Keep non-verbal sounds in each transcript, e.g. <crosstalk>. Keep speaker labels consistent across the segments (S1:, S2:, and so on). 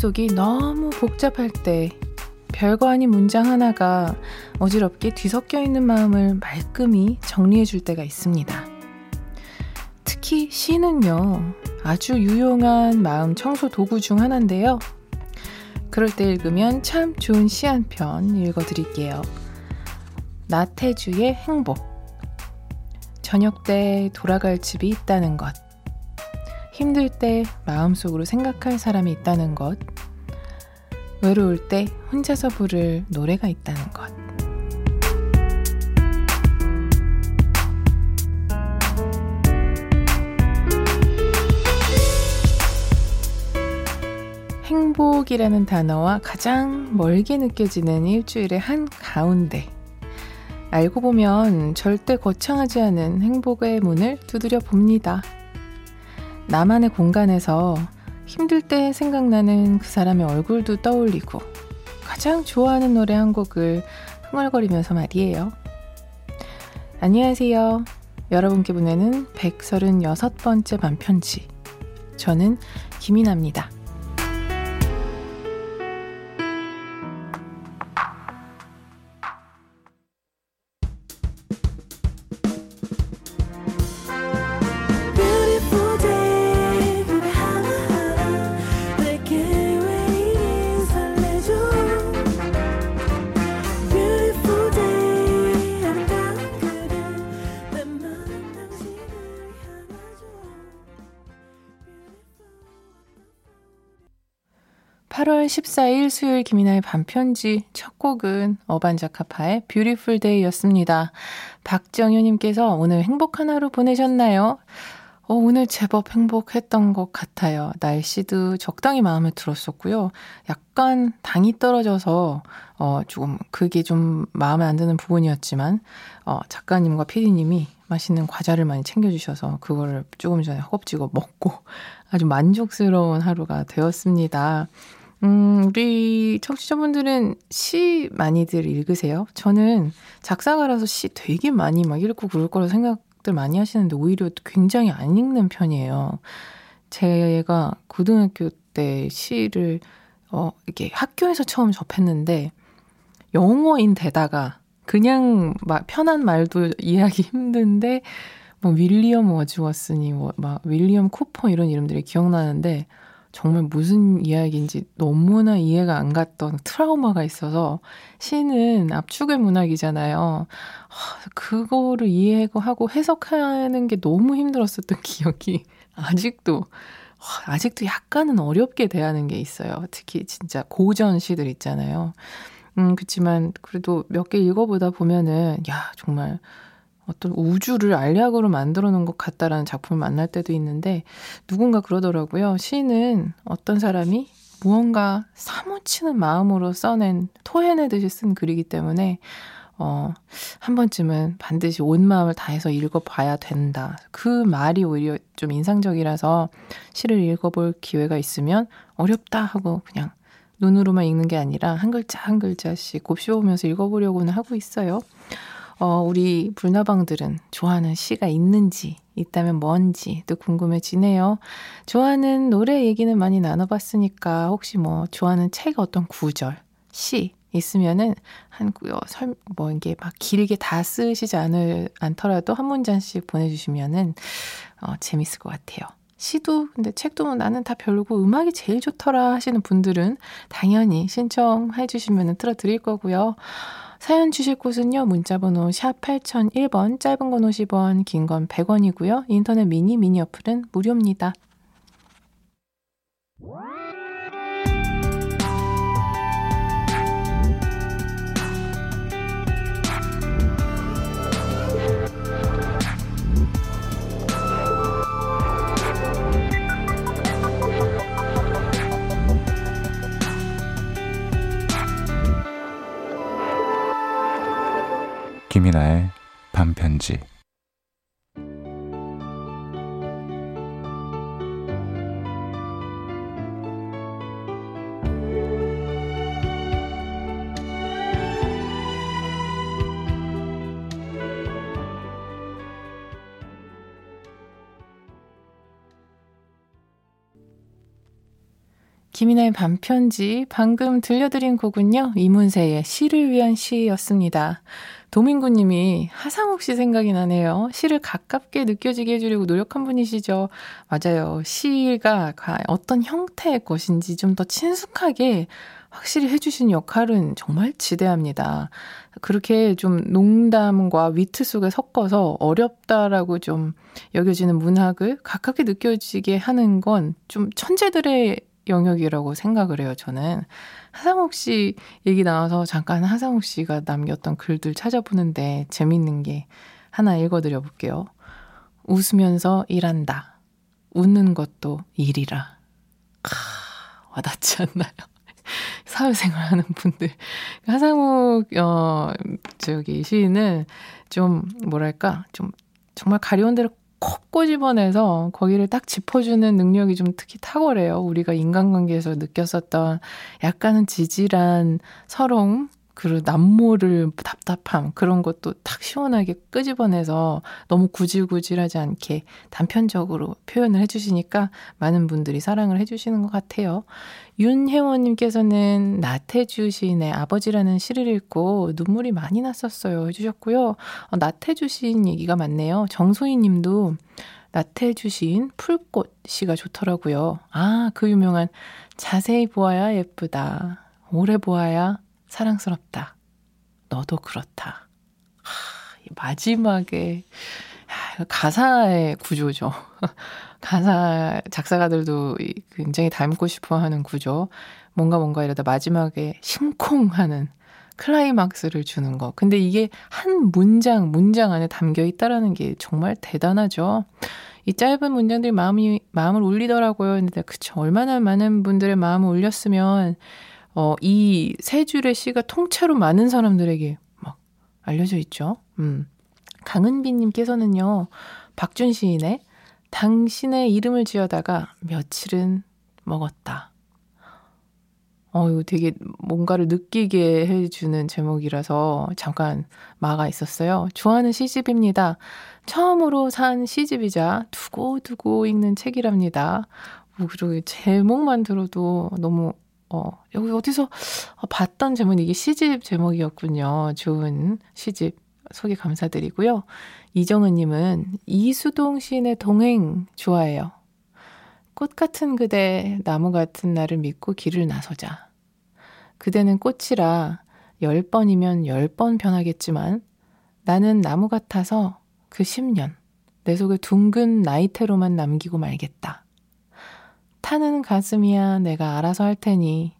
S1: 머릿속이 너무 복잡할 때 별거 아닌 문장 하나가 어지럽게 뒤섞여 있는 마음을 말끔히 정리해 줄 때가 있습니다. 특히 시는요, 아주 유용한 마음 청소 도구 중 하나인데요. 그럴 때 읽으면 참 좋은 시 한 편 읽어 드릴게요. 나태주의 행복. 저녁 때 돌아갈 집이 있다는 것. 힘들 때 마음속으로 생각할 사람이 있다는 것. 외로울 때 혼자서 부를 노래가 있다는 것. 행복이라는 단어와 가장 멀게 느껴지는 일주일의 한 가운데. 알고 보면 절대 거창하지 않은 행복의 문을 두드려 봅니다. 나만의 공간에서 힘들 때 생각나는 그 사람의 얼굴도 떠올리고 가장 좋아하는 노래 한 곡을 흥얼거리면서 말이에요. 안녕하세요. 여러분께 보내는 136번째 반편지. 저는 김이나입니다. 14일 수요일 김이나의 밤편지 첫 곡은 어반자카파의 Beautiful Day였습니다. 박정효님께서 오늘 행복한 하루 보내셨나요? 어, 오늘 제법 행복했던 것 같아요. 날씨도 적당히 마음에 들었었고요. 약간 당이 떨어져서, 어, 조금, 그게 좀 마음에 안 드는 부분이었지만, 어, 작가님과 피디님이 맛있는 과자를 많이 챙겨주셔서, 그거를 조금 전에 허겁지겁 먹고 아주 만족스러운 하루가 되었습니다. 음, 우리 청취자분들은 시 많이들 읽으세요? 저는 작사가라서 시 되게 많이 막 읽고 그럴 거라 생각들 많이 하시는데 오히려 굉장히 안 읽는 편이에요. 제가 고등학교 때 시를 어, 이렇게 학교에서 처음 접했는데 영어인데다가 그냥 막 편한 말도 이해하기 힘든데 뭐 윌리엄 워즈워스니 뭐 막 윌리엄 쿠퍼 이런 이름들이 기억나는데 정말 무슨 이야기인지 너무나 이해가 안 갔던 트라우마가 있어서 시는 압축의 문학이잖아요. 그거를 이해하고 해석하는 게 너무 힘들었었던 <laughs> 기억이 아직도 아직도 약간은 어렵게 대하는 게 있어요. 특히 진짜 고전 시들 있잖아요. 음, 그렇지만 그래도 몇 개 읽어보다 보면은 야 정말 어떤 우주를 알약으로 만들어 놓은 것 같다라는 작품을 만날 때도 있는데 누군가 그러더라고요. 시는 어떤 사람이 무언가 사무치는 마음으로 써낸 토해내듯이 쓴 글이기 때문에 어, 한 번쯤은 반드시 온 마음을 다해서 읽어봐야 된다. 그 말이 오히려 좀 인상적이라서 시를 읽어볼 기회가 있으면 어렵다 하고 그냥 눈으로만 읽는 게 아니라 한 글자 한 글자씩 곱씹으면서 읽어보려고는 하고 있어요. 어, 우리 불나방들은 좋아하는 시가 있는지, 있다면 뭔지 또 궁금해지네요. 좋아하는 노래 얘기는 많이 나눠봤으니까 혹시 뭐 좋아하는 책 어떤 구절, 시 있으면은 한, 설, 뭐 이게 막 길게 다 쓰시지 않을, 않더라도 한 문장씩 보내주시면은 어, 재밌을 것 같아요. 시도 근데 책도 나는 다 별로고 음악이 제일 좋더라 하시는 분들은 당연히 신청해 주시면 틀어드릴 거고요. 사연 주실 곳은요. 문자번호 샵 8001번, 짧은 건 50원, 긴 건 100원이고요. 인터넷 미니, 미니 어플은 무료입니다.
S2: 김이나의 반편지
S1: 김이나의 반편지 방금 들려드린 곡은요. 이문세의 시를 위한 시였습니다. 도민구님이 하상욱 씨 생각이 나네요. 시를 가깝게 느껴지게 해주려고 노력한 분이시죠. 맞아요. 시가 어떤 형태의 것인지 좀 더 친숙하게 확실히 해주신 역할은 정말 지대합니다. 그렇게 좀 농담과 위트 속에 섞어서 어렵다라고 좀 여겨지는 문학을 가깝게 느껴지게 하는 건 좀 천재들의 영역이라고 생각을 해요, 저는. 하상욱 씨 얘기 나와서 잠깐 하상욱 씨가 남겼던 글들 찾아보는데 재밌는 게 하나 읽어드려 볼게요. 웃으면서 일한다. 웃는 것도 일이라. 카, 와닿지 않나요? <laughs> 사회생활 하는 분들. 하상욱, 어, 저기 시인은 좀, 뭐랄까, 좀, 정말 가려운 대로 콕 꼬집어내서 거기를 딱 짚어주는 능력이 좀 특히 탁월해요. 우리가 인간관계에서 느꼈었던 약간은 지질한 서러움, 그리고 남모를 답답함 그런 것도 탁 시원하게 끄집어내서 너무 구질구질하지 않게 단편적으로 표현을 해주시니까 많은 분들이 사랑을 해주시는 것 같아요. 윤혜원님께서는 나태주 시인의 아버지라는 시를 읽고 눈물이 많이 났었어요 해주셨고요. 어, 나태주 시인 얘기가 많네요. 정소희 님도 나태주 시인 풀꽃 시가 좋더라고요. 아, 그 유명한 자세히 보아야 예쁘다. 오래 보아야 사랑스럽다. 너도 그렇다. 하, 마지막에 가사의 구조죠. <laughs> 가사 작사가들도 굉장히 닮고 싶어 하는 구조. 뭔가 뭔가 이러다 마지막에 심쿵하는 클라이막스를 주는 거. 근데 이게 한 문장, 문장 안에 담겨 있다라는 게 정말 대단하죠. 이 짧은 문장들이 마음이, 마음을 울리더라고요. 근데 그쵸. 얼마나 많은 분들의 마음을 울렸으면 어, 이 세 줄의 시가 통째로 많은 사람들에게 막 알려져 있죠. 음. 강은비님께서는요, 박준 시인의 당신의 이름을 지어다가 며칠은 먹었다. 어, 이거 되게 뭔가를 느끼게 해주는 제목이라서 잠깐 마가 있었어요. 좋아하는 시집입니다. 처음으로 산 시집이자 두고두고 읽는 책이랍니다. 뭐, 그리고 제목만 들어도 너무 어, 여기 어디서 봤던 제목, 이게 시집 제목이었군요. 좋은 시집 소개 감사드리고요. 이정은님은 이수동 시인의 동행 좋아해요. 꽃 같은 그대, 나무 같은 나를 믿고 길을 나서자. 그대는 꽃이라 열 번이면 열 번 변하겠지만 나는 나무 같아서 그 10년 내 속에 둥근 나이테로만 남기고 말겠다. 타는 가슴이야 내가 알아서 할 테니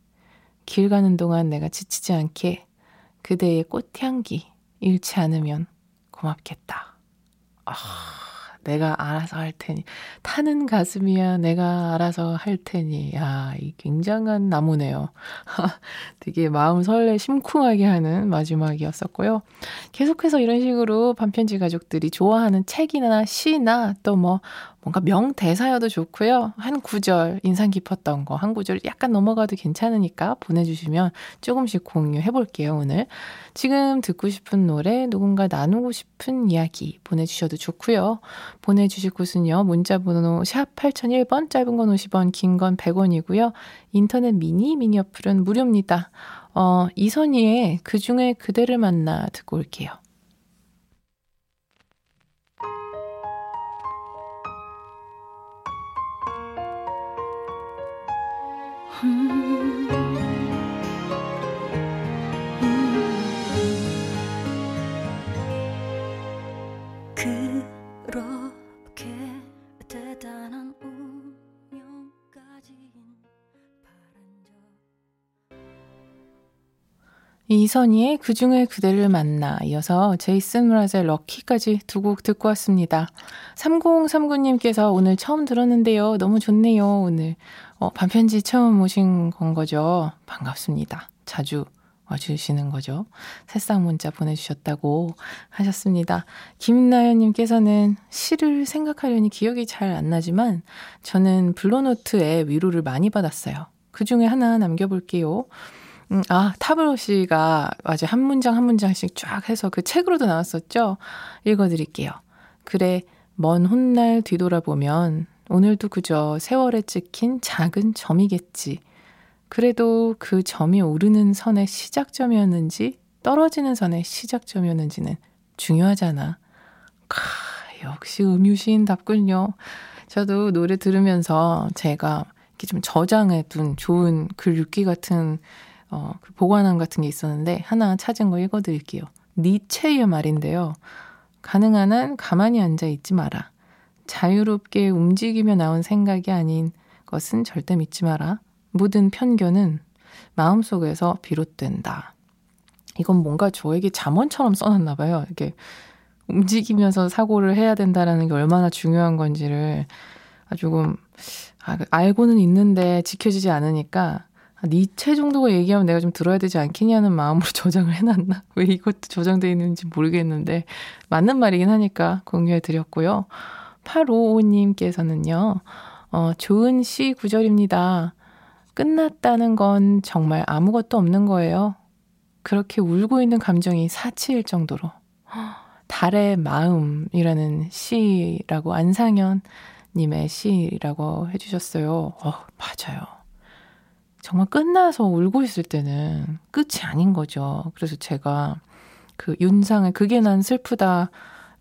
S1: 길 가는 동안 내가 지치지 않게 그대의 꽃향기 잃지 않으면 고맙겠다. 아, 내가 알아서 할 테니. 타는 가슴이야 내가 알아서 할 테니. 야, 이 굉장한 나무네요. <laughs> 되게 마음 설레 심쿵하게 하는 마지막이었었고요. 계속해서 이런 식으로 반편지 가족들이 좋아하는 책이나 시나 또 뭐 뭔가 명대사여도 좋고요. 한 구절 인상 깊었던 거, 한 구절 약간 넘어가도 괜찮으니까 보내주시면 조금씩 공유해 볼게요, 오늘. 지금 듣고 싶은 노래, 누군가 나누고 싶은 이야기 보내주셔도 좋고요. 보내주실 곳은요, 문자번호 샵 8001번, 짧은 건 50원, 긴 건 100원이고요. 인터넷 미니, 미니 어플은 무료입니다. 어, 이선희의 그 중에 그대를 만나 듣고 올게요. Hmm. 이선희의 그중에 그대를 만나 이어서 제이슨 브라젤 럭키까지 두 곡 듣고 왔습니다. 3039님께서 오늘 처음 들었는데요. 너무 좋네요. 오늘 어, 반편지 처음 오신 건 거죠. 반갑습니다. 자주 와주시는 거죠. 새싹 문자 보내주셨다고 하셨습니다. 김나연님께서는 시를 생각하려니 기억이 잘 안 나지만 저는 블로노트에 위로를 많이 받았어요. 그 중에 하나 남겨볼게요. 음, 아, 타브로 씨가 아주 한 문장 한 문장씩 쫙 해서 그 책으로도 나왔었죠? 읽어드릴게요. 그래, 먼 훗날 뒤돌아보면 오늘도 그저 세월에 찍힌 작은 점이겠지. 그래도 그 점이 오르는 선의 시작점이었는지 떨어지는 선의 시작점이었는지는 중요하잖아. 카, 역시 음유시인답군요. 저도 노래 들으면서 제가 이렇게 좀 저장해 둔 좋은 글 읽기 같은 어, 그 보관함 같은 게 있었는데 하나 찾은 거 읽어드릴게요. 니체의 말인데요. 가능한 한 가만히 앉아 있지 마라. 자유롭게 움직이며 나온 생각이 아닌 것은 절대 믿지 마라. 모든 편견은 마음속에서 비롯된다. 이건 뭔가 저에게 잠언처럼 써놨나 봐요. 이게 움직이면서 사고를 해야 된다라는 게 얼마나 중요한 건지를 아, 조금 아, 알고는 있는데 지켜지지 않으니까 아, 니체 정도가 얘기하면 내가 좀 들어야 되지 않겠냐는 마음으로 <laughs> 저장을 해놨나? 왜 이것도 저장되어 있는지 모르겠는데 맞는 말이긴 하니까 공유해 드렸고요. 855님께서는요. 어, 좋은 시 구절입니다. 끝났다는 건 정말 아무것도 없는 거예요. 그렇게 울고 있는 감정이 사치일 정도로. 달의 마음이라는 시라고 안상현 님의 시라고 해주셨어요. 어, 맞아요. 정말 끝나서 울고 있을 때는 끝이 아닌 거죠. 그래서 제가 그 윤상의 그게 난 슬프다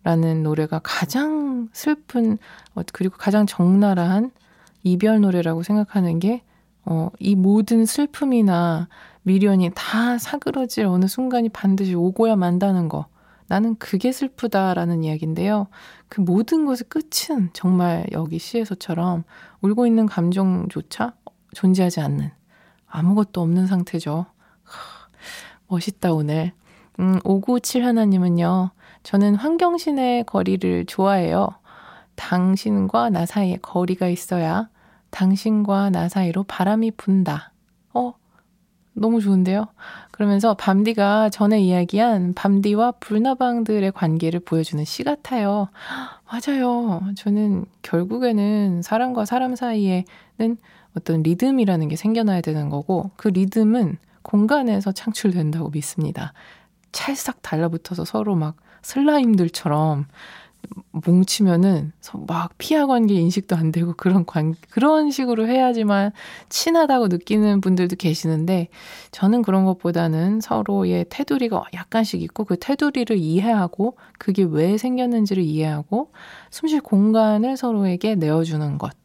S1: 라는 노래가 가장 슬픈, 어, 그리고 가장 적나라한 이별 노래라고 생각하는 게, 어, 이 모든 슬픔이나 미련이 다 사그러질 어느 순간이 반드시 오고야 만다는 거. 나는 그게 슬프다라는 이야기인데요. 그 모든 것의 끝은 정말 여기 시에서처럼 울고 있는 감정조차 존재하지 않는 아무것도 없는 상태죠. 멋있다, 오늘. 음, 597 하나님은요, 저는 환경신의 거리를 좋아해요. 당신과 나 사이에 거리가 있어야 당신과 나 사이로 바람이 분다. 어, 너무 좋은데요? 그러면서 밤디가 전에 이야기한 밤디와 불나방들의 관계를 보여주는 시 같아요. 맞아요. 저는 결국에는 사람과 사람 사이에는 어떤 리듬이라는 게 생겨나야 되는 거고 그 리듬은 공간에서 창출된다고 믿습니다. 찰싹 달라붙어서 서로 막 슬라임들처럼 뭉치면은 막 피하 관계 인식도 안 되고 그런 관 그런 식으로 해야지만 친하다고 느끼는 분들도 계시는데 저는 그런 것보다는 서로의 테두리가 약간씩 있고 그 테두리를 이해하고 그게 왜 생겼는지를 이해하고 숨쉴 공간을 서로에게 내어주는 것.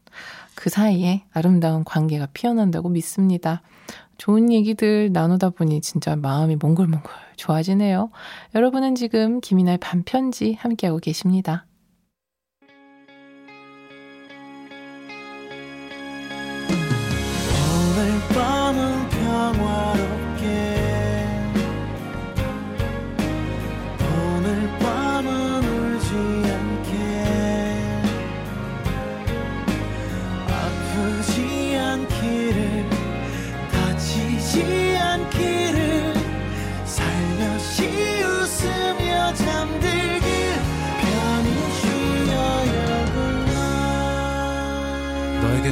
S1: 그 사이에 아름다운 관계가 피어난다고 믿습니다. 좋은 얘기들 나누다 보니 진짜 마음이 몽글몽글 좋아지네요. 여러분은 지금 김이나의 반편지 함께하고 계십니다. 오늘 밤은 평화롭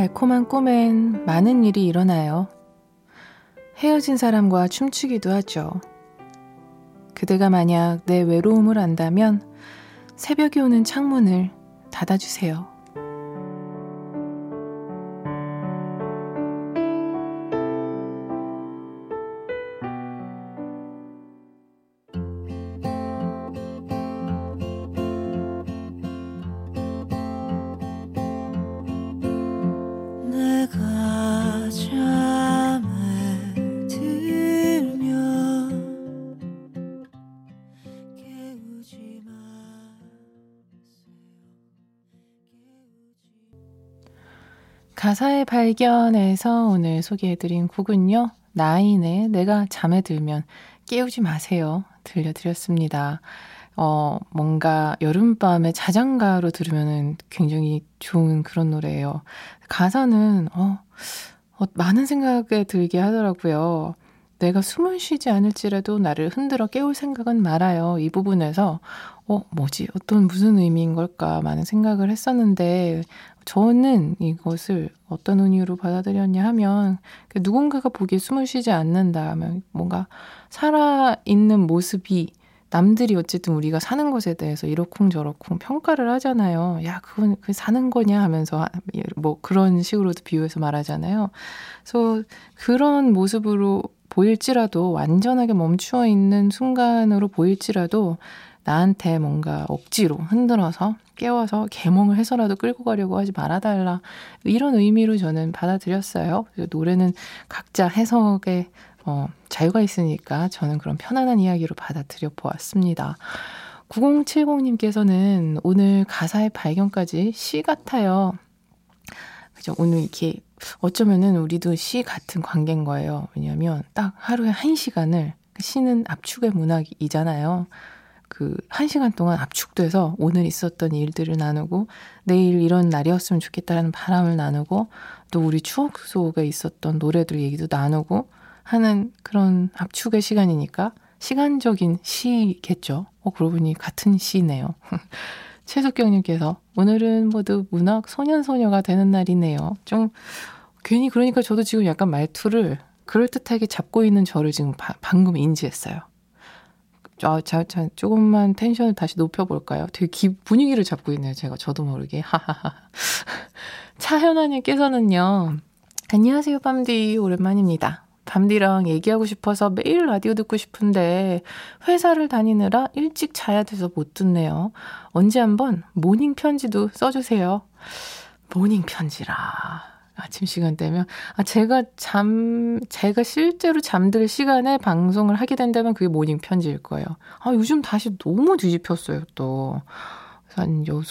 S1: 달콤한 꿈엔 많은 일이 일어나요. 헤어진 사람과 춤추기도 하죠. 그대가 만약 내 외로움을 안다면 새벽에 오는 창문을 닫아주세요. 가사의 발견에서 오늘 소개해드린 곡은요. 나인의 내가 잠에 들면 깨우지 마세요. 들려드렸습니다. 어, 뭔가 여름밤에 자장가로 들으면은 굉장히 좋은 그런 노래예요. 가사는, 어, 어, 많은 생각에 들게 하더라고요. 내가 숨을 쉬지 않을지라도 나를 흔들어 깨울 생각은 말아요. 이 부분에서, 어, 뭐지? 어떤 무슨 의미인 걸까? 많은 생각을 했었는데, 저는 이것을 어떤 의미로 받아들였냐 하면, 그 누군가가 보기에 숨을 쉬지 않는다 하면, 뭔가 살아 있는 모습이 남들이 어쨌든 우리가 사는 것에 대해서 이러쿵저러쿵 평가를 하잖아요. 야, 그건 그 사는 거냐 하면서 뭐 그런 식으로도 비유해서 말하잖아요. 그래서 그런 모습으로 보일지라도 완전하게 멈추어 있는 순간으로 보일지라도 나한테 뭔가 억지로 흔들어서 깨워서 개몽을 해서라도 끌고 가려고 하지 말아달라. 이런 의미로 저는 받아들였어요. 노래는 각자 해석에 어, 자유가 있으니까 저는 그런 편안한 이야기로 받아들여 보았습니다. 9070님께서는 오늘 가사의 발견까지 시 같아요. 그죠? 오늘 이렇게 어쩌면은 우리도 시 같은 관계인 거예요. 왜냐면 딱 하루에 한 시간을 그 시는 압축의 문학이잖아요. 그 한 시간 동안 압축돼서 오늘 있었던 일들을 나누고 내일 이런 날이었으면 좋겠다라는 바람을 나누고 또 우리 추억 속에 있었던 노래들 얘기도 나누고 하는 그런 압축의 시간이니까 시간적인 시겠죠. 어, 그러고 보니 같은 시네요. <laughs> 최석경님께서 오늘은 모두 문학 소년소녀가 되는 날이네요. 좀 괜히 그러니까 저도 지금 약간 말투를 그럴듯하게 잡고 있는 저를 지금 바, 방금 인지했어요. 아, 자, 자, 조금만 텐션을 다시 높여볼까요? 되게 기, 분위기를 잡고 있네요. 제가 저도 모르게. 하하하. <laughs> 차현아님께서는요. 안녕하세요, 밤디. 오랜만입니다. 밤디랑 얘기하고 싶어서 매일 라디오 듣고 싶은데 회사를 다니느라 일찍 자야 돼서 못 듣네요. 언제 한번 morning 편지도 써주세요. morning 편지라. 아침 시간대면 아 제가 잠 제가 실제로 잠들 시간에 방송을 하게 된다면 그게 morning 편지일 거예요. 아 요즘 다시 너무 뒤집혔어요 또. 한 6,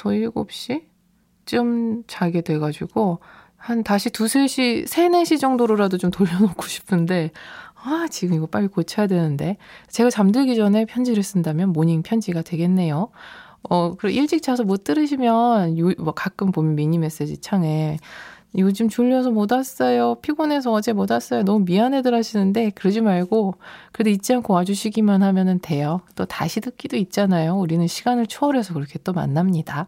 S1: 7시쯤 자게 돼가지고 한 다시 두세 시, 세네 시 정도로라도 좀 돌려놓고 싶은데, 아, 지금 이거 빨리 고쳐야 되는데. 제가 잠들기 전에 편지를 쓴다면 morning 편지가 되겠네요. 어, 그리고 일찍 자서 못 들으시면, 요, 뭐 가끔 보면 미니 메시지 창에, 요즘 졸려서 못 왔어요. 피곤해서 어제 못 왔어요. 너무 미안해들 하시는데, 그러지 말고, 그래도 잊지 않고 와주시기만 하면 돼요. 또 다시 듣기도 있잖아요. 우리는 시간을 초월해서 그렇게 또 만납니다.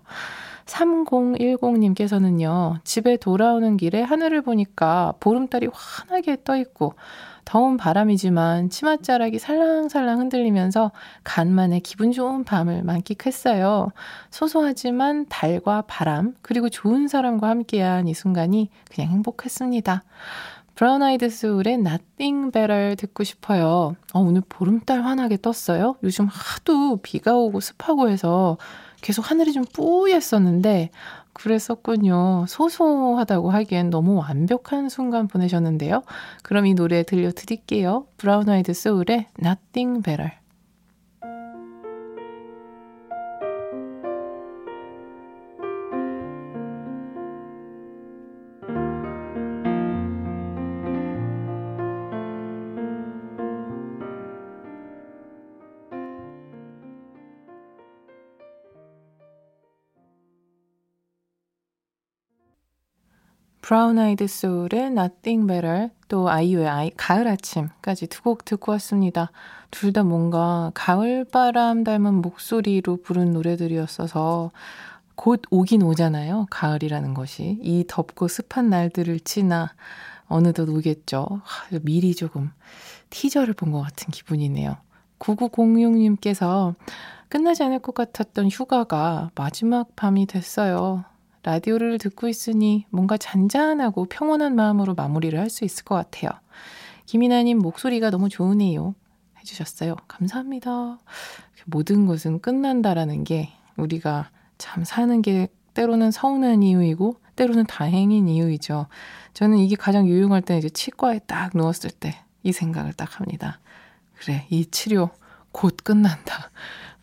S1: 3010님께서는요, 집에 돌아오는 길에 하늘을 보니까 보름달이 환하게 떠있고, 더운 바람이지만 치맛자락이 살랑살랑 흔들리면서 간만에 기분 좋은 밤을 만끽했어요. 소소하지만 달과 바람, 그리고 좋은 사람과 함께한 이 순간이 그냥 행복했습니다. 브라운 아이드 소울의 Nothing Better 듣고 싶어요. 어, 오늘 보름달 환하게 떴어요. 요즘 하도 비가 오고 습하고 해서 계속 하늘이 좀 뿌옜었는데 그랬었군요. 소소하다고 하기엔 너무 완벽한 순간 보내셨는데요. 그럼 이 노래 들려드릴게요. 브라운 아이드 소울의 Nothing Better. 브라운 아이드 소울의 Nothing Better 또 아이유의 아이, 가을 아침까지 두 곡 듣고 왔습니다. 둘 다 뭔가 가을바람 닮은 목소리로 부른 노래들이었어서 곧 오긴 오잖아요. 가을이라는 것이. 이 덥고 습한 날들을 지나 어느덧 오겠죠. 미리 조금 티저를 본 것 같은 기분이네요. 9906님께서 끝나지 않을 것 같았던 휴가가 마지막 밤이 됐어요. 라디오를 듣고 있으니 뭔가 잔잔하고 평온한 마음으로 마무리를 할 수 있을 것 같아요. 김이나님 목소리가 너무 좋으네요. 해주셨어요. 감사합니다. 모든 것은 끝난다라는 게 우리가 참 사는 게 때로는 서운한 이유이고 때로는 다행인 이유이죠. 저는 이게 가장 유용할 때 이제 치과에 딱 누웠을 때 이 생각을 딱 합니다. 그래, 이 치료 곧 끝난다.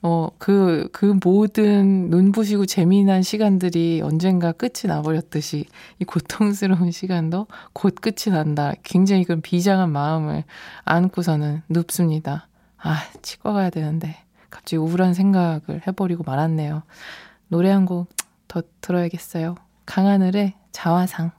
S1: 어, 그, 그 모든 눈부시고 재미난 시간들이 언젠가 끝이 나버렸듯이 이 고통스러운 시간도 곧 끝이 난다. 굉장히 그런 비장한 마음을 안고서는 눕습니다. 아, 치과 가야 되는데. 갑자기 우울한 생각을 해버리고 말았네요. 노래 한 곡 더 들어야겠어요. 강하늘의 자화상.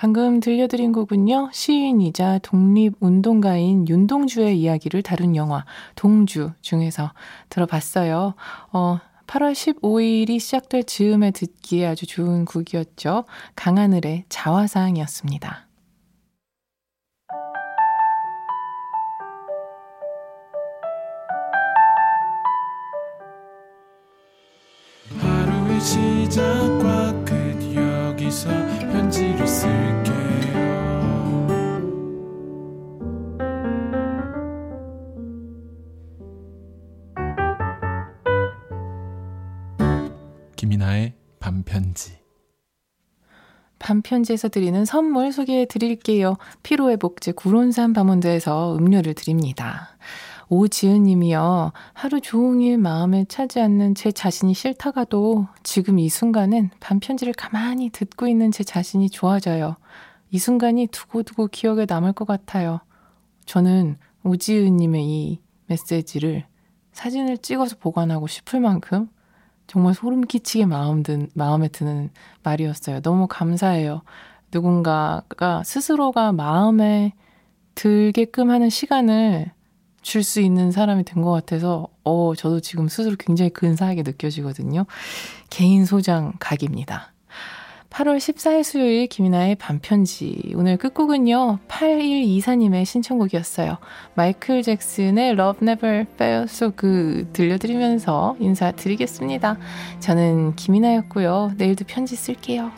S1: 방금 들려드린 곡은요, 시인이자 독립운동가인 윤동주의 이야기를 다룬 영화, 동주 중에서 들어봤어요. 어, 8월 15일이 시작될 즈음에 듣기에 아주 좋은 곡이었죠. 강하늘의 자화상이었습니다.
S2: 김이나의 반편지.
S1: 반편지에서 드리는 선물 소개해 드릴게요. 피로회복제 구론산 바몬드에서 음료를 드립니다. 오지은 님이요. 하루 종일 마음에 차지 않는 제 자신이 싫다가도 지금 이 순간은 반편지를 가만히 듣고 있는 제 자신이 좋아져요. 이 순간이 두고두고 기억에 남을 것 같아요. 저는 오지은 님의 이 메시지를 사진을 찍어서 보관하고 싶을 만큼 정말 소름 끼치게 마음 든, 마음에 드는 말이었어요. 너무 감사해요. 누군가가 스스로가 마음에 들게끔 하는 시간을 줄 수 있는 사람이 된 것 같아서, 어, 저도 지금 스스로 굉장히 근사하게 느껴지거든요. 개인 소장 각입니다. 8월 14일 수요일 김이나의 반편지. 오늘 끝곡은요, 8124님의 신청곡이었어요. 마이클 잭슨의 Love Never Felt So Good 들려드리면서 인사드리겠습니다. 저는 김이나였고요. 내일도 편지 쓸게요.